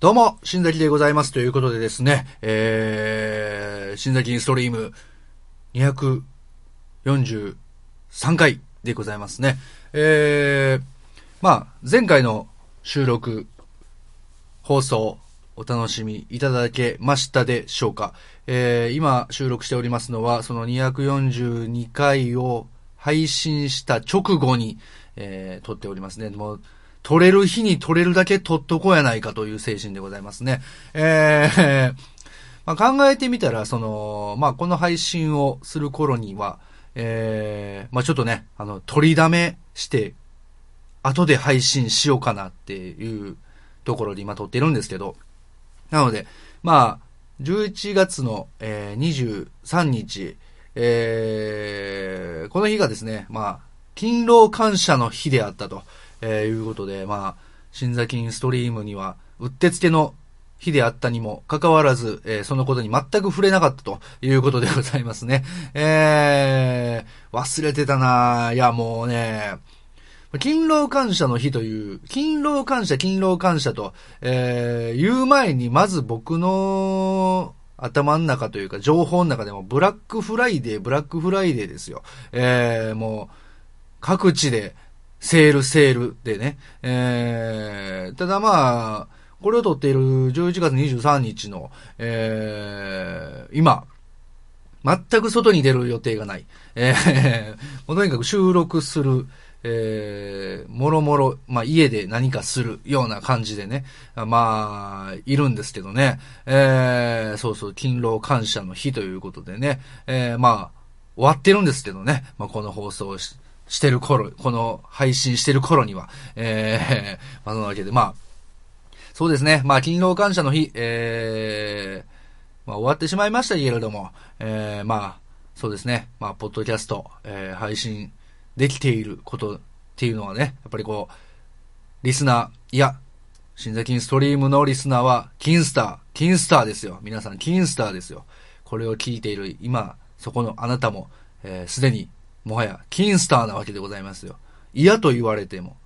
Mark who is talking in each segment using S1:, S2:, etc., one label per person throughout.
S1: どうも、新崎でございます。ということでですね、えー、新崎インストリーム243回でございますね。えー、まあ、前回の収録、放送、お楽しみいただけましたでしょうか。えー、今収録しておりますのは、その242回を配信した直後に、えー、撮っておりますね。もう取れる日に取れるだけ取っとこうやないかという精神でございますね。えー、まあ、考えてみたら、その、まあ、この配信をする頃には、えー、まあ、ちょっとね、あの、取りだめして、後で配信しようかなっていうところで今撮ってるんですけど、なので、まあ、11月の、えー、23日、えー、この日がですね、まあ、勤労感謝の日であったと。えー、いうことで、まあ、新座金ストリームには、うってつけの日であったにもかかわらず、えー、そのことに全く触れなかったということでございますね。えー、忘れてたないや、もうね、勤労感謝の日という、勤労感謝、勤労感謝と、えー、言う前に、まず僕の頭の中というか、情報の中でも、ブラックフライデー、ブラックフライデーですよ。えー、もう、各地で、セールセールでね。えー、ただまあ、これを撮っている11月23日の、えー、今、全く外に出る予定がない。えー、とにかく収録する、えー、もろもろ、まあ、家で何かするような感じでね、まあ、いるんですけどね、えー、そうそう、勤労感謝の日ということでね、えー、まあ、終わってるんですけどね、まあ、この放送ししてる頃、この配信してる頃には、えー、まあ、そのわけで、まあ、そうですね、まあ、勤労感謝の日、えー、まあ、終わってしまいましたけれども、えー、まあ、そうですね、まあ、ポッドキャスト、えー、配信できていることっていうのはね、やっぱりこう、リスナー、いや、新座金ストリームのリスナーは、金スター、金スターですよ。皆さん、金スターですよ。これを聞いている今、そこのあなたも、えー、すでにもはや、金スターなわけでございますよ。嫌と言われても、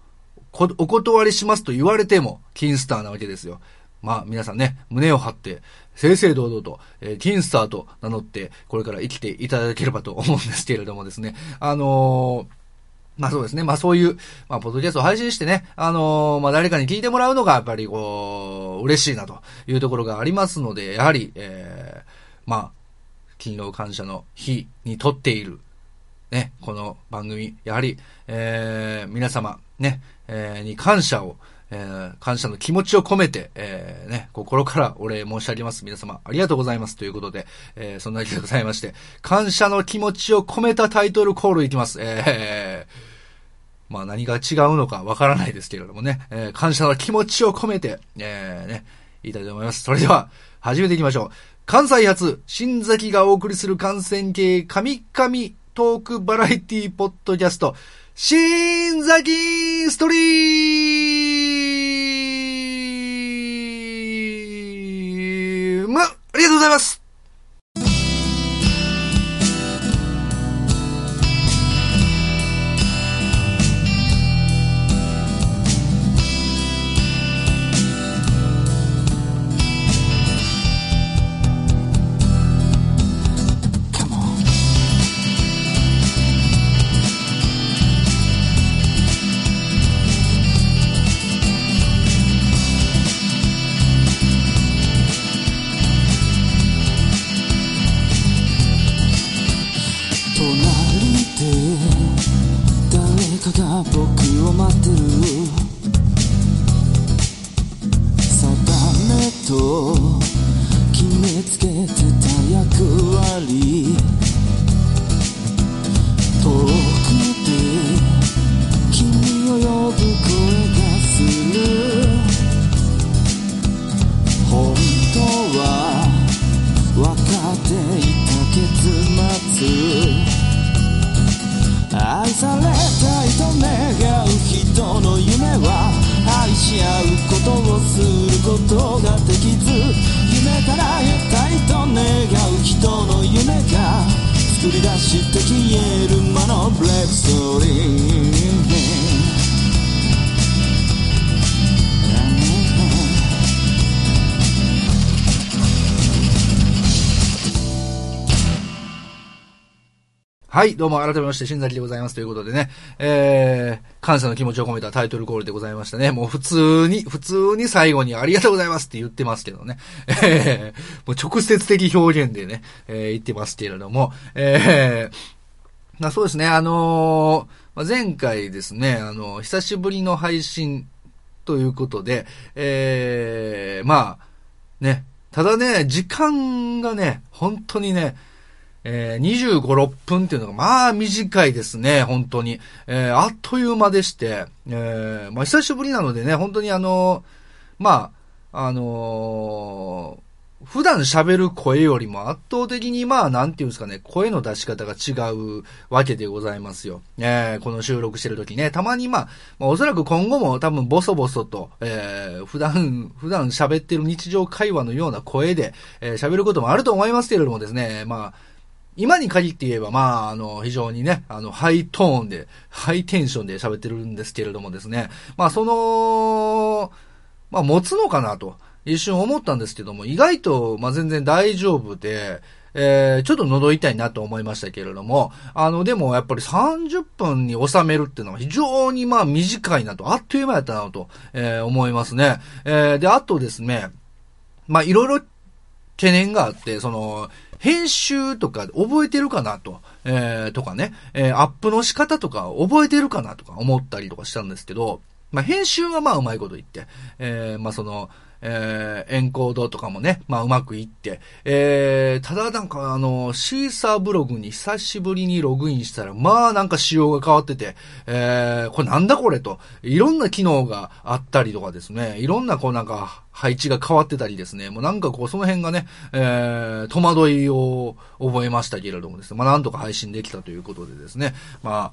S1: お断りしますと言われても、金スターなわけですよ。まあ、皆さんね、胸を張って、正々堂々と、えー、金スターと名乗って、これから生きていただければと思うんですけれどもですね。あのー、まあそうですね。まあそういう、まあ、ポッドキャストを配信してね、あのー、まあ誰かに聞いてもらうのが、やっぱりこう、嬉しいなというところがありますので、やはり、えー、まあ、勤労感謝の日にとっているね、この番組、やはり、えー、皆様、ね、えー、に感謝を、えー、感謝の気持ちを込めて、えー、ね、心からお礼申し上げます。皆様、ありがとうございます。ということで、えー、そんなわけでございまして、感謝の気持ちを込めたタイトルコールいきます。えー、まあ何が違うのかわからないですけれどもね、えー、感謝の気持ちを込めて、えー、ね、言いたいと思います。それでは、始めていきましょう。関西発、新崎がお送りする感染系神々トークバラエティポッドキャスト、新崎ストリーム。ありがとうございます。
S2: ていた結末愛されたいと願う人の夢
S1: は
S2: 愛し合うことをすることができず夢から得た
S1: い
S2: と願う人の夢が作り出して消える魔のブレイクストーリー
S1: はい、どうも改めまして、新崎でございますということでね、えー、感謝の気持ちを込めたタイトルコールでございましたね。もう普通に、普通に最後にありがとうございますって言ってますけどね。えー、もう直接的表現でね、えー、言ってますけれども、えー、まあそうですね、あのー、前回ですね、あのー、久しぶりの配信ということで、えー、まあ、ね、ただね、時間がね、本当にね、えー、25、6分っていうのが、まあ短いですね、本当に。えー、あっという間でして、えー、まあ久しぶりなのでね、本当にあのまあ、あのー、普段喋る声よりも圧倒的にまあ、なんていうんですかね、声の出し方が違うわけでございますよ。えー、この収録してる時ね、たまにまあ、まあ、おそらく今後も多分ボソボソと、えー、普段、普段喋ってる日常会話のような声で、えー、喋ることもあると思いますけれどもですね、まあ、今に限って言えば、まあ、あの、非常にね、あの、ハイトーンで、ハイテンションで喋ってるんですけれどもですね、まあ、その、まあ、持つのかなと、一瞬思ったんですけども、意外と、まあ、全然大丈夫で、えー、ちょっと喉痛いなと思いましたけれども、あの、でもやっぱり30分に収めるっていうのは非常にまあ短いなと、あっという間やったなと、えー、思いますね。えー、で、あとですね、まあいろいろ懸念があって、その、編集とか覚えてるかなと、えー、とかね、えー、アップの仕方とか覚えてるかなとか思ったりとかしたんですけど、まあ、編集はまあうまいこと言って、えー、まあその、えー、エンコードとかもね、まあうまくいって、えー、ただなんかあの、シーサーブログに久しぶりにログインしたら、まあなんか仕様が変わってて、えー、これなんだこれと、いろんな機能があったりとかですね、いろんなこうなんか配置が変わってたりですね、もうなんかこうその辺がね、えー、戸惑いを覚えましたけれどもですね、まあなんとか配信できたということでですね、まあ、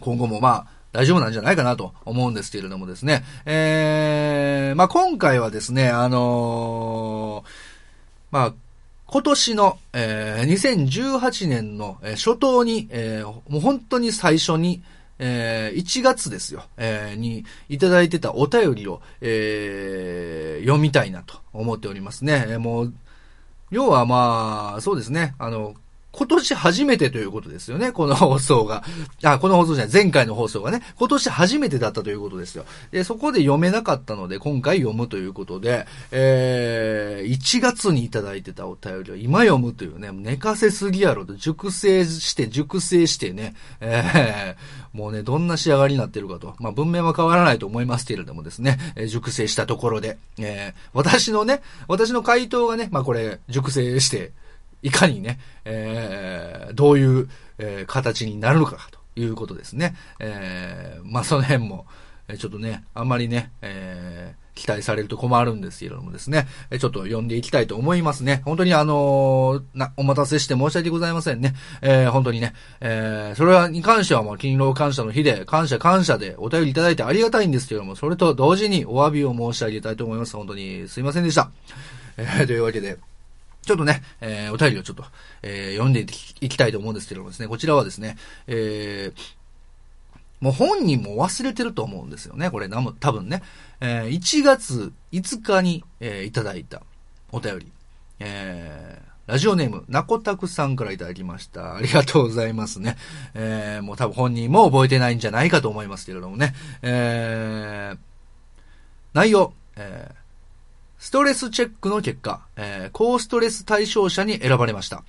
S1: 今後もまあ、大丈夫なんじゃないかなと思うんですけれどもですね。えー、まあ、今回はですね、あのー、まあ、今年の、えー、2018年の、初頭に、えー、もう本当に最初に、えー、1月ですよ、えー、にいただいてたお便りを、えー、読みたいなと思っておりますね。もう、要はまあ、そうですね、あの、今年初めてということですよね、この放送が。あ、この放送じゃない、前回の放送がね、今年初めてだったということですよ。で、そこで読めなかったので、今回読むということで、えー、1月にいただいてたお便りを今読むというね、寝かせすぎやろと、熟成して、熟成してね、えー、もうね、どんな仕上がりになってるかと。まあ、文面は変わらないと思いますけれどもですね、えー、熟成したところで、えー、私のね、私の回答がね、まあ、これ、熟成して、いかにね、えー、どういう、えー、形になるのかということですね。えー、まあ、その辺も、えちょっとね、あんまりね、えー、期待されると困るんですけれどもですね、えちょっと読んでいきたいと思いますね。本当にあのー、な、お待たせして申し訳ございませんね。えー、本当にね、えー、それはに関してはもう勤労感謝の日で、感謝感謝でお便りいただいてありがたいんですけれども、それと同時にお詫びを申し上げたいと思います。本当にすいませんでした。えー、というわけで、ちょっとね、えー、お便りをちょっと、えー、読んでいきたいと思うんですけどもですね、こちらはですね、えー、もう本人も忘れてると思うんですよね、これ、な多分ね。えー、1月5日に、えー、いただいたお便り。えー、ラジオネーム、なこたくさんからいただきました。ありがとうございますね。えー、もう多分本人も覚えてないんじゃないかと思いますけれどもね。えー、内容、え、ストレスチェックの結果、えー、高ストレス対象者に選ばれました。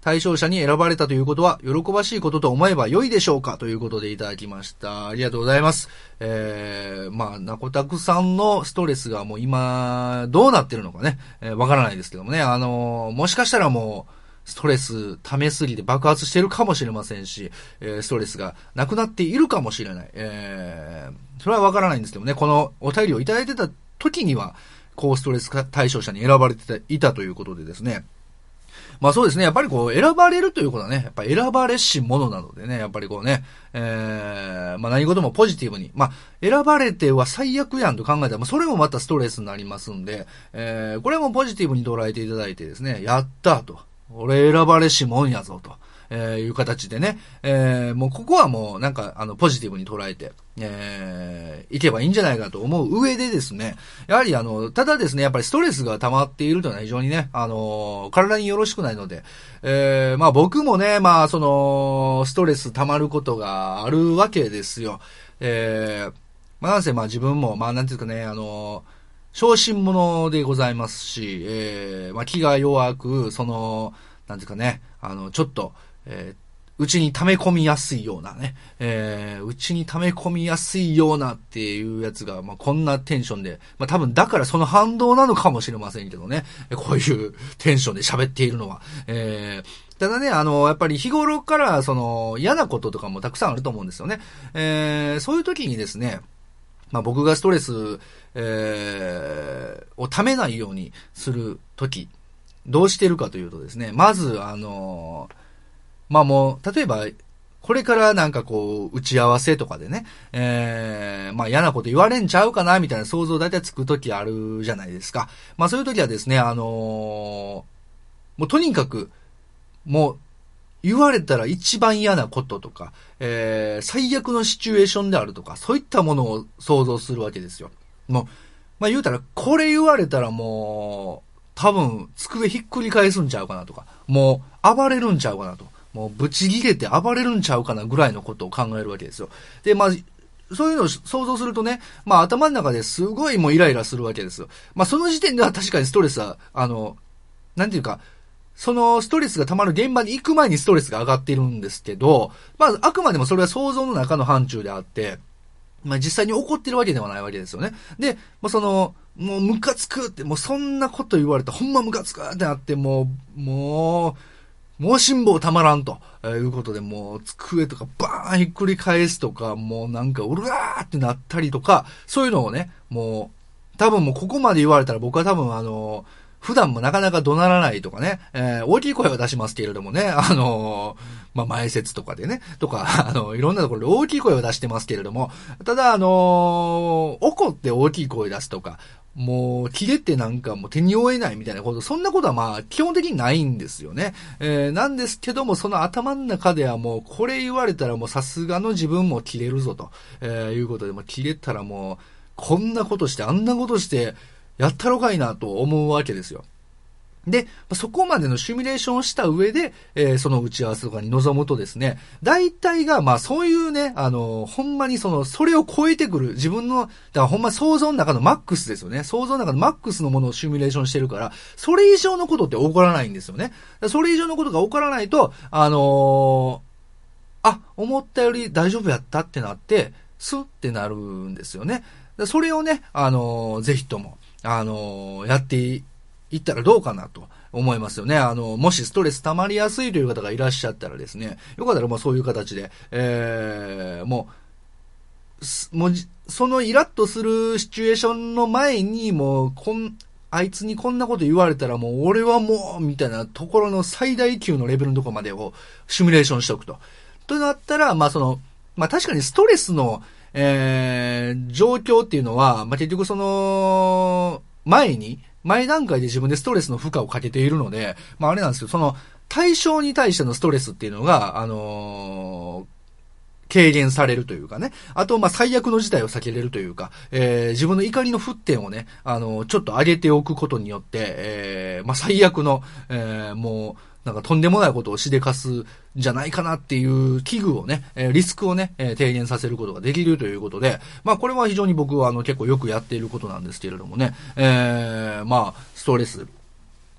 S1: 対象者に選ばれたということは、喜ばしいことと思えば良いでしょうか？ということでいただきました。ありがとうございます。えー、まあ、なこたくさんのストレスがもう今、どうなってるのかね、えー、わからないですけどもね、あのー、もしかしたらもう、ストレス溜めすぎて爆発してるかもしれませんし、えー、ストレスがなくなっているかもしれない。えー、それはわからないんですけどね、このお便りをいただいてた時には、高ストレス対象者に選ばれていたということでですね。まあそうですね。やっぱりこう、選ばれるということはね、やっぱ選ばれしものなのでね、やっぱりこうね、えー、まあ何事もポジティブに、まあ、選ばれては最悪やんと考えたら、まあそれもまたストレスになりますんで、えー、これもポジティブに捉えていただいてですね、やったと。俺選ばれしもんやぞと。えー、いう形でね、えー、もうここはもうなんか、あの、ポジティブに捉えて、えー、いけばいいんじゃないかと思う上でですね、やはりあの、ただですね、やっぱりストレスが溜まっているというのは非常にね、あの、体によろしくないので、えー、まあ僕もね、まあその、ストレス溜まることがあるわけですよ。えー、まあなんせまあ自分も、まあなんていうかね、あの、小心者でございますし、えー、まあ気が弱く、その、なんていうかね、あの、ちょっと、え、うちに溜め込みやすいようなね、えー、うちに溜め込みやすいようなっていうやつが、まあ、こんなテンションで、まあ、多分だからその反動なのかもしれませんけどね、こういうテンションで喋っているのは。えー、ただね、あの、やっぱり日頃からその嫌なこととかもたくさんあると思うんですよね。えー、そういう時にですね、まあ、僕がストレス、えー、を溜めないようにする時、どうしてるかというとですね、まず、あのーまあもう、例えば、これからなんかこう、打ち合わせとかでね、ええー、まあ嫌なこと言われんちゃうかな、みたいな想像大体つくときあるじゃないですか。まあそういうときはですね、あのー、もうとにかく、もう、言われたら一番嫌なこととか、えー、最悪のシチュエーションであるとか、そういったものを想像するわけですよ。もう、まあ言うたら、これ言われたらもう、多分、机ひっくり返すんちゃうかなとか、もう、暴れるんちゃうかなと。もうブチギレて暴れるんちゃうかなぐらいのことを考えるわけですよ。で、まあ、そういうのを想像するとね、まあ頭の中ですごいもうイライラするわけですよ。まあその時点では確かにストレスは、あの、なんていうか、そのストレスが溜まる現場に行く前にストレスが上がっているんですけど、まああくまでもそれは想像の中の範疇であって、まあ実際に起こってるわけではないわけですよね。で、もうその、もうムカつくって、もうそんなこと言われたほんまムカつくってなって、もう、もう、もう辛抱たまらんと、え、いうことで、もう机とかバーンひっくり返すとか、もうなんかうるわーってなったりとか、そういうのをね、もう、多分もうここまで言われたら僕は多分あの普段もなかなか怒鳴らないとかね、えー、大きい声は出しますけれどもね、あのまあ、前説とかでね、とか、あの、いろんなところで大きい声を出してますけれども、ただ、あの怒って大きい声出すとか、もう、切れてなんかもう手に負えないみたいなこと、そんなことはまあ、基本的にないんですよね。えー、なんですけども、その頭の中ではもう、これ言われたらもうさすがの自分も切れるぞと、えー、いうことで、も切れたらもう、こんなことして、あんなことして、やったろかいなと思うわけですよ。で、そこまでのシミュレーションをした上で、えー、その打ち合わせとかに臨むとですね、大体が、まあそういうね、あの、ほんまにその、それを超えてくる自分の、だからほんま想像の中のマックスですよね。想像の中のマックスのものをシミュレーションしてるから、それ以上のことって起こらないんですよね。それ以上のことが起こらないと、あのー、あ、思ったより大丈夫やったってなって、スッってなるんですよね。それをね、あのー、ぜひとも、あのー、やってい行ったらどうかなと思いますよね。あの、もしストレス溜まりやすいという方がいらっしゃったらですね、よかったらもうそういう形で、えー、もう、もう、そのイラッとするシチュエーションの前に、もう、こん、あいつにこんなこと言われたらもう俺はもう、みたいなところの最大級のレベルのとこまでをシミュレーションしておくと。となったら、まあその、まあ確かにストレスの、えー、状況っていうのは、まあ結局その、前に、前段階で自分でストレスの負荷をかけているので、まああれなんですけど、その対象に対してのストレスっていうのが、あのー、軽減されるというかね。あと、ま、最悪の事態を避けれるというか、えー、自分の怒りの沸点をね、あの、ちょっと上げておくことによって、えー、まあ、最悪の、えー、もう、なんかとんでもないことをしでかすんじゃないかなっていう危惧をね、えリスクをね、え低減させることができるということで、まあこれは非常に僕はあの結構よくやっていることなんですけれどもね、えー、まあストレス、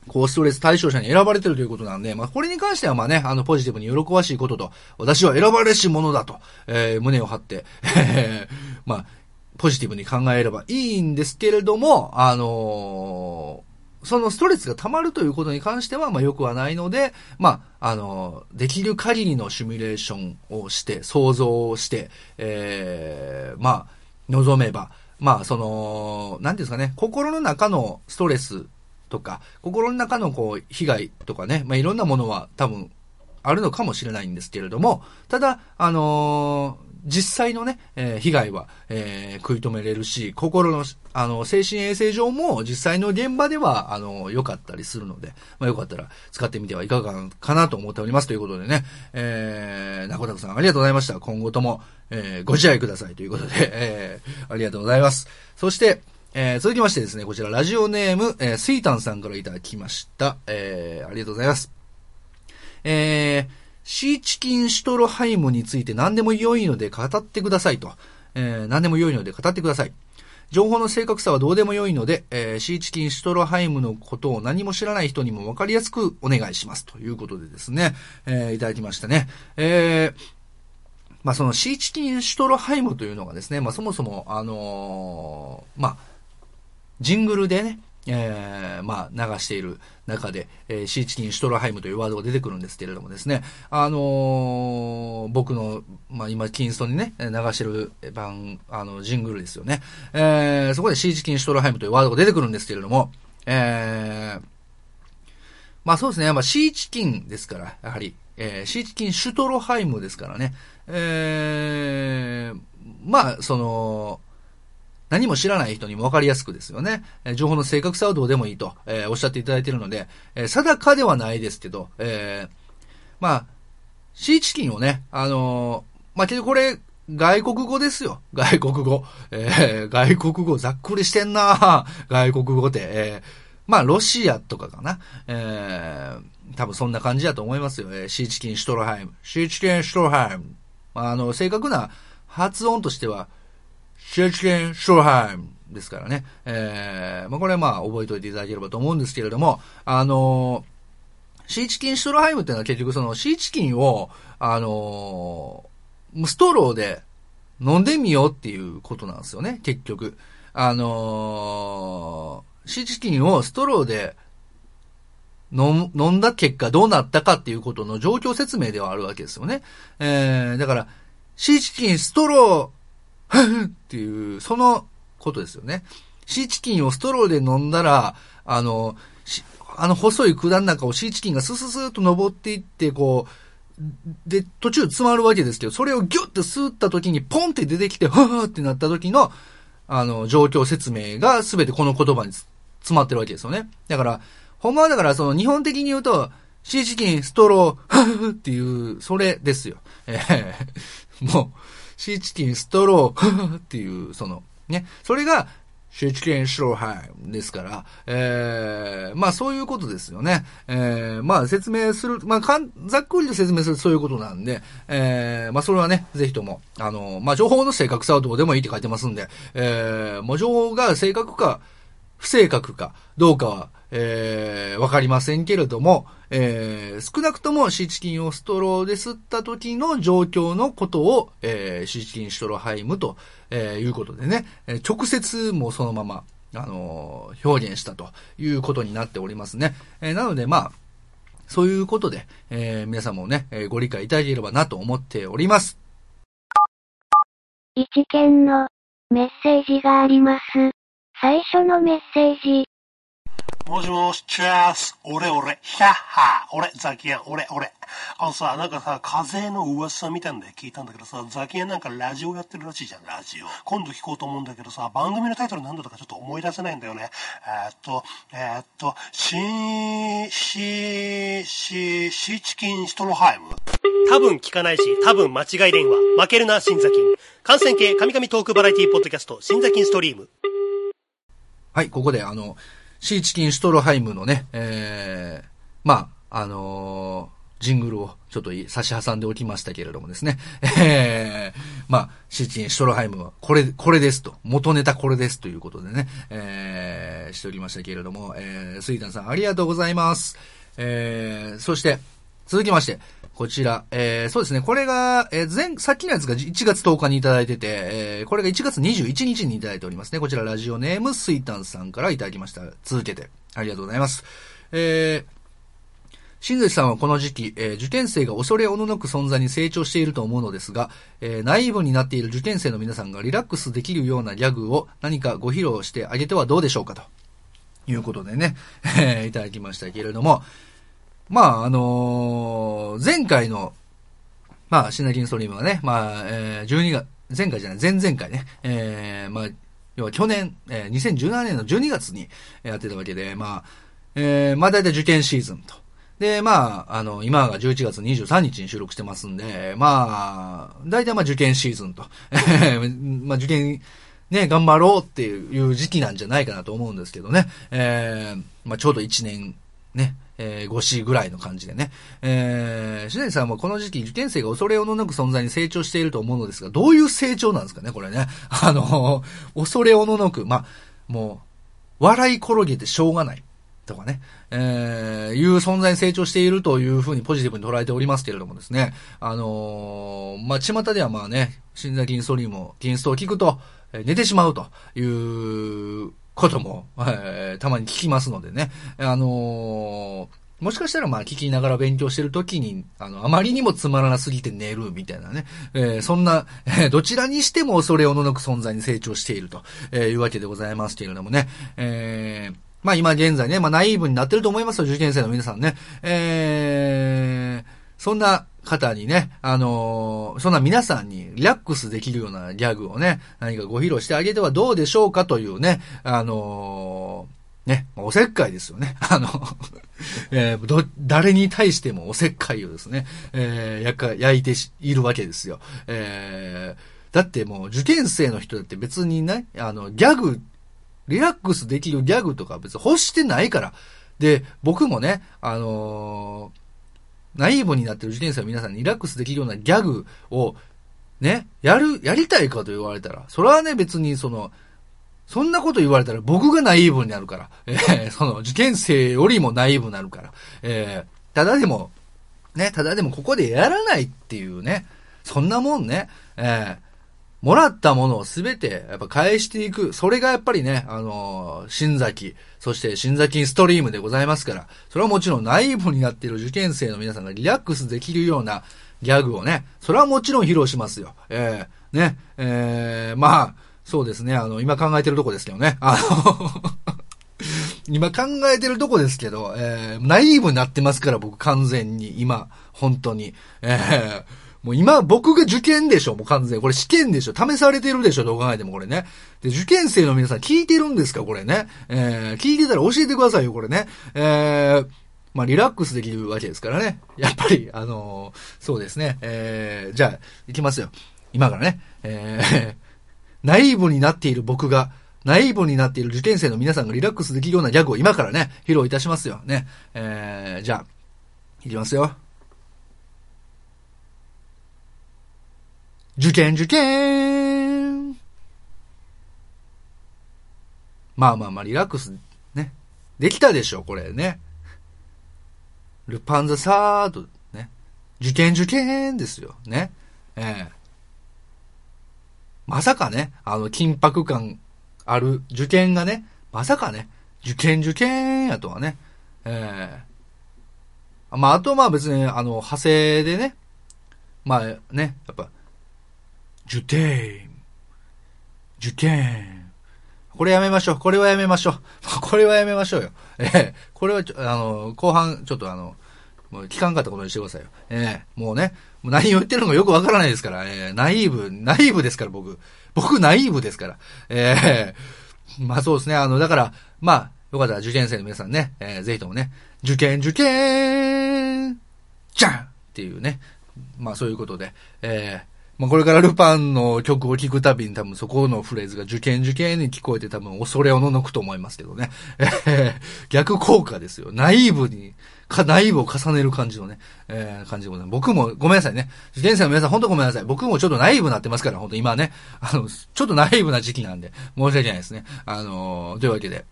S1: 高ストレス対象者に選ばれてるということなんで、まあ、これに関してはまあね、あの、ポジティブに喜ばしいことと、私は選ばれし者だと、えー、胸を張って、えー、まあ、ポジティブに考えればいいんですけれども、あのそのストレスが溜まるということに関しては、まあ、良くはないので、まあ、あの、できる限りのシミュレーションをして、想像をして、ええー、まあ、望めば、まあ、その、なんですかね、心の中のストレスとか、心の中のこう、被害とかね、まあ、いろんなものは多分、あるのかもしれないんですけれども、ただ、あのー実際のね、えー、被害は、えー、食い止めれるし、心の、あの、精神衛生上も実際の現場では、あの、良かったりするので、まあ、よかったら使ってみてはいかがかなと思っておりますということでね、えー、中田さんありがとうございました。今後とも、えー、ご自愛くださいということで、えー、ありがとうございます。そして、えー、続きましてですね、こちらラジオネーム、えー、スイタンさんからいただきました。えー、ありがとうございます。えー、シーチキンシュトロハイムについて何でも良いので語ってくださいと。えー、何でも良いので語ってください。情報の正確さはどうでも良いので、えー、シーチキンシュトロハイムのことを何も知らない人にも分かりやすくお願いします。ということでですね、えー、いただきましたね。えー、まあ、そのシーチキンシュトロハイムというのがですね、まあ、そもそも、あのー、まあ、ジングルでね、えー、まあ、流している中で、えー、シーチキン・シュトロハイムというワードが出てくるんですけれどもですね、あのー、僕の、まあ、今、キンストにね、流してる番、あの、ジングルですよね。えー、そこでシーチキン・シュトロハイムというワードが出てくるんですけれども、えー、まあそうですね、まあ、シーチキンですから、やはり、えー、シーチキン・シュトロハイムですからね、えー、まあ、その、何も知らない人にも分かりやすくですよね。え情報の正確さはどうでもいいと、えー、おっしゃっていただいているので、えー、定かではないですけど、えー、まあ、シーチキンをね、あのまあ、けどこれ、外国語ですよ。外国語。え、外国語ざっくりしてんな 外国語って。え、まあ、ロシアとかかな。え、多分そんな感じだと思いますよ。え、シーチキンシュトロハイム。シーチキンシュトロハイム。あの、正確な発音としては、シェチケン・ショーハイムですからね。えー、まあ、これはまあ覚えておいていただければと思うんですけれども、あのー、シーチキン・シュトロハイムっていうのは結局そのシーチキンを、あのー、ストローで飲んでみようっていうことなんですよね、結局。あのー、シーチキンをストローで飲飲んだ結果どうなったかっていうことの状況説明ではあるわけですよね。えー、だから、シーチキンストローっていう、そのことですよね。シーチキンをストローで飲んだら、あの、あの細い管の中をシーチキンがスススーっと登っていって、こう、で、途中詰まるわけですけど、それをギュッて吸った時にポンって出てきて、はぁってなった時の、あの、状況説明が全てこの言葉に詰まってるわけですよね。だから、ほんまはだからその日本的に言うと、シーチキン、ストロー、はぁっていう、それですよ。えー、もう、シーチキンストロー。っていう、その、ね、それが、シーチキンシローハイですから、えー、まあそういうことですよね。えー、まあ説明する、まあかん、ざっくりと説明するそういうことなんで、えー、まあそれはね、ぜひとも、あの、まあ情報の正確さはどうでもいいって書いてますんで、えー、もう情報が正確か、不正確かどうかは、えー、わかりませんけれども、えー、少なくともシーチキンをストローで吸った時の状況のことを、えー、シーチキンシトロハイムと、えー、いうことでね、直接もそのまま、あの、表現したということになっておりますね。え、なので、まあ、そういうことで、え、皆さんもね、え、ご理解いただければなと思っております。
S3: 一件のメッセージがあります。最初のメッセージ。
S4: もしもし、チャース、俺俺、ヒャッハー、俺、ザキヤン、俺俺。あのさ、なんかさ、風の噂みたいんで聞いたんだけどさ、ザキヤンなんかラジオやってるらしいじゃん、ラジオ。今度聞こうと思うんだけどさ、番組のタイトル何だったかちょっと思い出せないんだよね。えー、っと、えー、っと、シー、シー、シー、シーチキンシトロハイム多分聞かないし、多分間違い電話。負けるな、新ザキン。感染系神々トークバラエティポッドキャスト、新ザキンストリーム。
S1: はい、ここであの、シーチキン・シュトロハイムのね、えー、まあ、あのー、ジングルをちょっと差し挟んでおきましたけれどもですね。えー、まあ、シーチキン・シュトロハイムはこれ、これですと。元ネタこれですということでね、えー、しておりましたけれども、えー、スイタンさんありがとうございます。えー、そして、続きまして、こちら、えー、そうですね、これが、えー、前、さっきのやつが1月10日にいただいてて、えー、これが1月21日にいただいておりますね。こちらラジオネームスイタンさんからいただきました。続けて、ありがとうございます。えー、新崎さんはこの時期、えー、受験生が恐れおののく存在に成長していると思うのですが、えー、ナイーブになっている受験生の皆さんがリラックスできるようなギャグを何かご披露してあげてはどうでしょうかということでね、えー、いただきましたけれども、まあ、あのー前回の、まあ、シナキンストリームはね、まあ、えー、12月、前回じゃない、前々回ね、えー、まあ、要は去年、えー、2017年の12月にやってたわけで、まあ、えー、まあ大体受験シーズンと。で、まあ、あの、今が11月23日に収録してますんで、まあ、大体まあ受験シーズンと。まあ受験、ね、頑張ろうっていう時期なんじゃないかなと思うんですけどね。えー、まあちょうど1年、ね、えー、5子ぐらいの感じでね。えー、しなさんはこの時期受験生が恐れおののく存在に成長していると思うのですが、どういう成長なんですかね、これね。あの、恐れおののく、ま、もう、笑い転げてしょうがない。とかね、えー、いう存在に成長しているというふうにポジティブに捉えておりますけれどもですね、あのー、まあ、巷ではまあね、新座金ストリームを、金ストを聞くと、え寝てしまうということも、えーたまに聞きますのでね、あのーもしかしたらまあ聞きながら勉強してるときに、あの、あまりにもつまらなすぎて寝るみたいなね、えーそんな、えーどちらにしても恐れおののく存在に成長しているとえーいうわけでございますけれどもね、えーまあ今現在ね、まあナイーブになってると思いますよ、受験生の皆さんね。えー、そんな方にね、あのーそんな皆さんにリラックスできるようなギャグをね、何かご披露してあげてはどうでしょうかというね、あのーね、おせっかいですよね。あの、えーど、誰に対してもおせっかいをですね、えー、やか、焼いているわけですよ。えー、だってもう受験生の人だって別にね、あの、ギャグ、リラックスできるギャグとか別に欲してないから。で、僕もね、あのーナイーブになってる受験生の皆さんにリラックスできるようなギャグを、ね、やる、やりたいかと言われたら、それはね、別にその、そんなこと言われたら僕がナイーブになるから、えー その受験生よりもナイーブになるから、えーただでも、ね、ただでもここでやらないっていうね、そんなもんね、えーもらったものをすべて、やっぱ返していく。それがやっぱりね、あのー新崎、そして新崎ストリームでございますから、それはもちろん内部になっている受験生の皆さんがリラックスできるようなギャグをね、それはもちろん披露しますよ。えーね、えーまあ、そうですね、あの、今考えてるとこですけどね。あの、今考えてるとこですけど、えー、ナイーブになってますから、僕完全に、今、本当に。えー、もう今、僕が受験でしょ、もう完全に。これ試験でしょ、試されてるでしょ、どう考えてもこれね。で、受験生の皆さん聞いてるんですか、これね。えー、聞いてたら教えてくださいよ、これね。えー、まあ、リラックスできるわけですからね。やっぱり、あのーそうですね。えー、じゃあ、行きますよ。今からね。えー、ナイーブになっている僕が、ナイーブになっている受験生の皆さんがリラックスできるようなギャグを今からね、披露いたしますよ。ね。えー、じゃあ、いきますよ。受験受験まあまあまあ、リラックス、ね。できたでしょ、これね。ルパンザサード、ね。受験受験ですよ、ね。ええまさかね、あの、緊迫感ある受験がね、まさかね、受験受験やとはね。ええまあ、あとまあ別に、あの、派生でね、まあね、やっぱ、受験、受験。これやめましょう。これはやめましょう。これはやめましょうよ。ええ。これはちょ、あの、後半、ちょっとあの、もう聞かんかったことにしてくださいよ。ええ。もうね、もう何を言ってるのかよくわからないですから、ええ。ナイーブ、ナイーブですから、僕。僕、ナイーブですから。ええ。まあそうですね、あの、だから、まあ、よかったら受験生の皆さんね、ええ。ぜひともね、受験受験!じゃん!っていうね、まあそういうことで、ええ。まあこれからルパンの曲を聴くたびに多分そこのフレーズが受験受験に聞こえて多分恐れをののくと思いますけどね。え ー逆効果ですよ。ナイーブに、か、ナイーブを重ねる感じのね、えー感じでございます。僕もごめんなさいね。受験生の皆さん本当ごめんなさい。僕もちょっとナイーブになってますから、本当今ね。あの、ちょっとナイーブな時期なんで、申し訳ないですね。あのーというわけで、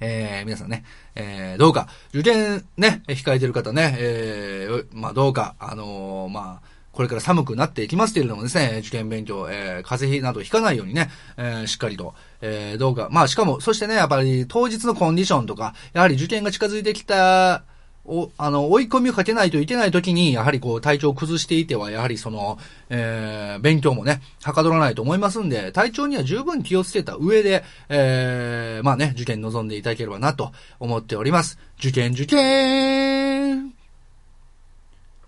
S1: えー、皆さんね、えー、どうか、受験ね、控えてる方ね、えー、まあどうか、あのーまあ、これから寒くなっていきますけれどもですね、受験勉強、えー、風邪などひかないようにね、えー、しっかりと、えー、どうか、まあしかも、そしてね、やっぱり当日のコンディションとか、やはり受験が近づいてきたお、あの、追い込みをかけないといけない時に、やはりこう、体調を崩していては、やはりその、えー、勉強もね、はかどらないと思いますんで、体調には十分気をつけた上で、えー、まあね、受験に臨んでいただければなと思っております。受験、受験。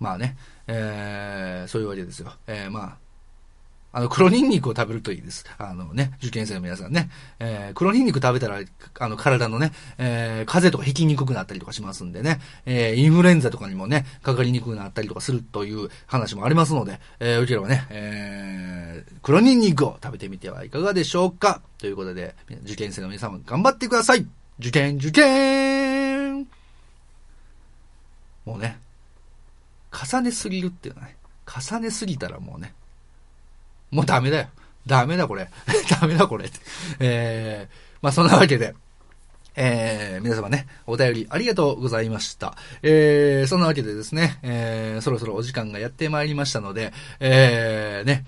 S1: まあね、えー、そういうわけですよ。えー、まあ、あの、黒ニンニクを食べるといいです。あのね、受験生の皆さんね。えー、黒ニンニク食べたら、あの、体のね、えー、風邪とか引きにくくなったりとかしますんでね、えー、インフルエンザとかにもね、かかりにくくなったりとかするという話もありますので、えー、よければね、えー、黒ニンニクを食べてみてはいかがでしょうかということで、受験生の皆さん頑張ってください受験、受験もうね、重ねすぎるっていうのはね、重ねすぎたらもうね、もうダメだよ。ダメだこれ。ダメだこれ。えー、まあそんなわけで、えー、皆様ね、お便りありがとうございました。えー、そんなわけでですね、えー、そろそろお時間がやってまいりましたので、えー、ね、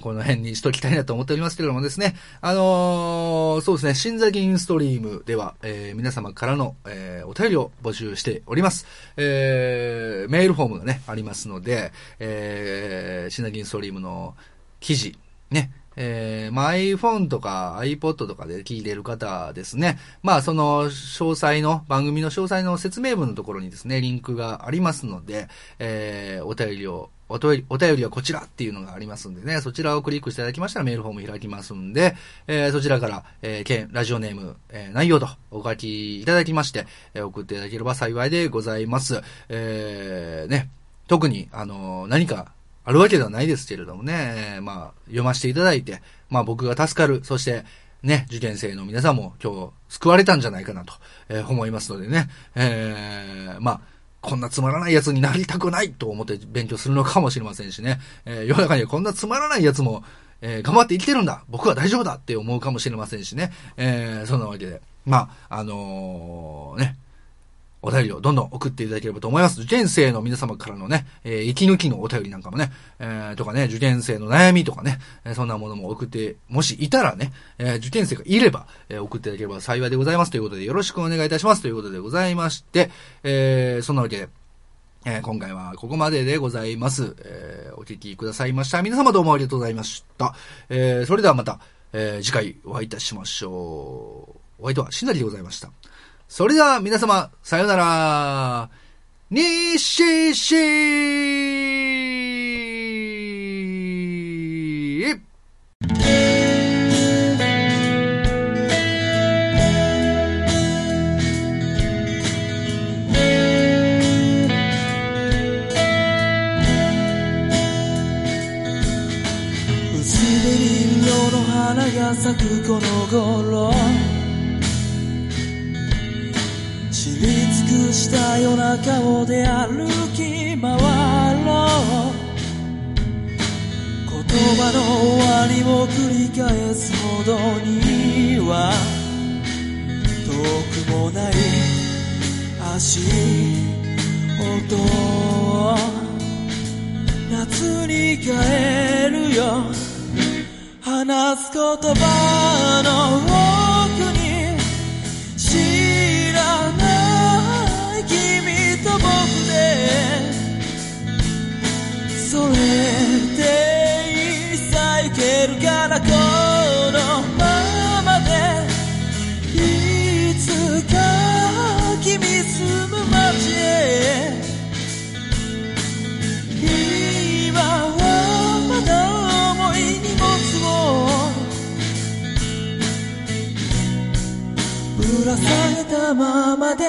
S1: この辺にしときたいなと思っておりますけれどもですね、あのー、そうですね、新座銀ストリームでは、えー、皆様からの、えー、お便りを募集しております。えー、メールフォームがね、ありますので、えー、新座銀ストリームの記事、ね、えー、まあ、iPhone とか iPod とかで聞いてる方ですね。まあ、その、詳細の、番組の詳細の説明文のところにですね、リンクがありますので、えー、お便りを、お便り、お便りはこちらっていうのがありますんでね、そちらをクリックしていただきましたらメールフォーム開きますんで、えー、そちらから、えー、ラジオネーム、えー、内容とお書きいただきまして、えー、送っていただければ幸いでございます。えー、ね、特に、あの、何かあるわけではないですけれどもね、まあ、読ませていただいて、まあ僕が助かる、そして、ね、受験生の皆さんも今日救われたんじゃないかなと、えー、思いますのでね、えー、まあ、こんなつまらないやつになりたくないと思って勉強するのかもしれませんしね、えー、世の中にはこんなつまらないやつも、えー、頑張って生きてるんだ。僕は大丈夫だって思うかもしれませんしね、えー、そんなわけで、まあ、あのー、ね、お便りをどんどん送っていただければと思います。受験生の皆様からのね、えー、息抜きのお便りなんかもね、えー、とかね、受験生の悩みとかね、えー、そんなものも送って、もしいたらね、えー、受験生がいれば、えー、送っていただければ幸いでございますということで、よろしくお願いいたしますということでございまして、えー、そんなわけで、えー、今回はここまででございます。えー、お聞きくださいました。皆様どうもありがとうございました。えー、それではまた、えー、次回お会いいたしましょう。お相手はしんなりでございました。それでは皆様、さようなら。にしし
S2: 薄紅色の花が咲くこの頃知り尽くしたような顔で歩き回ろう言葉の終わりを繰り返すほどには遠くもない足音夏に帰るよ話す言葉のままで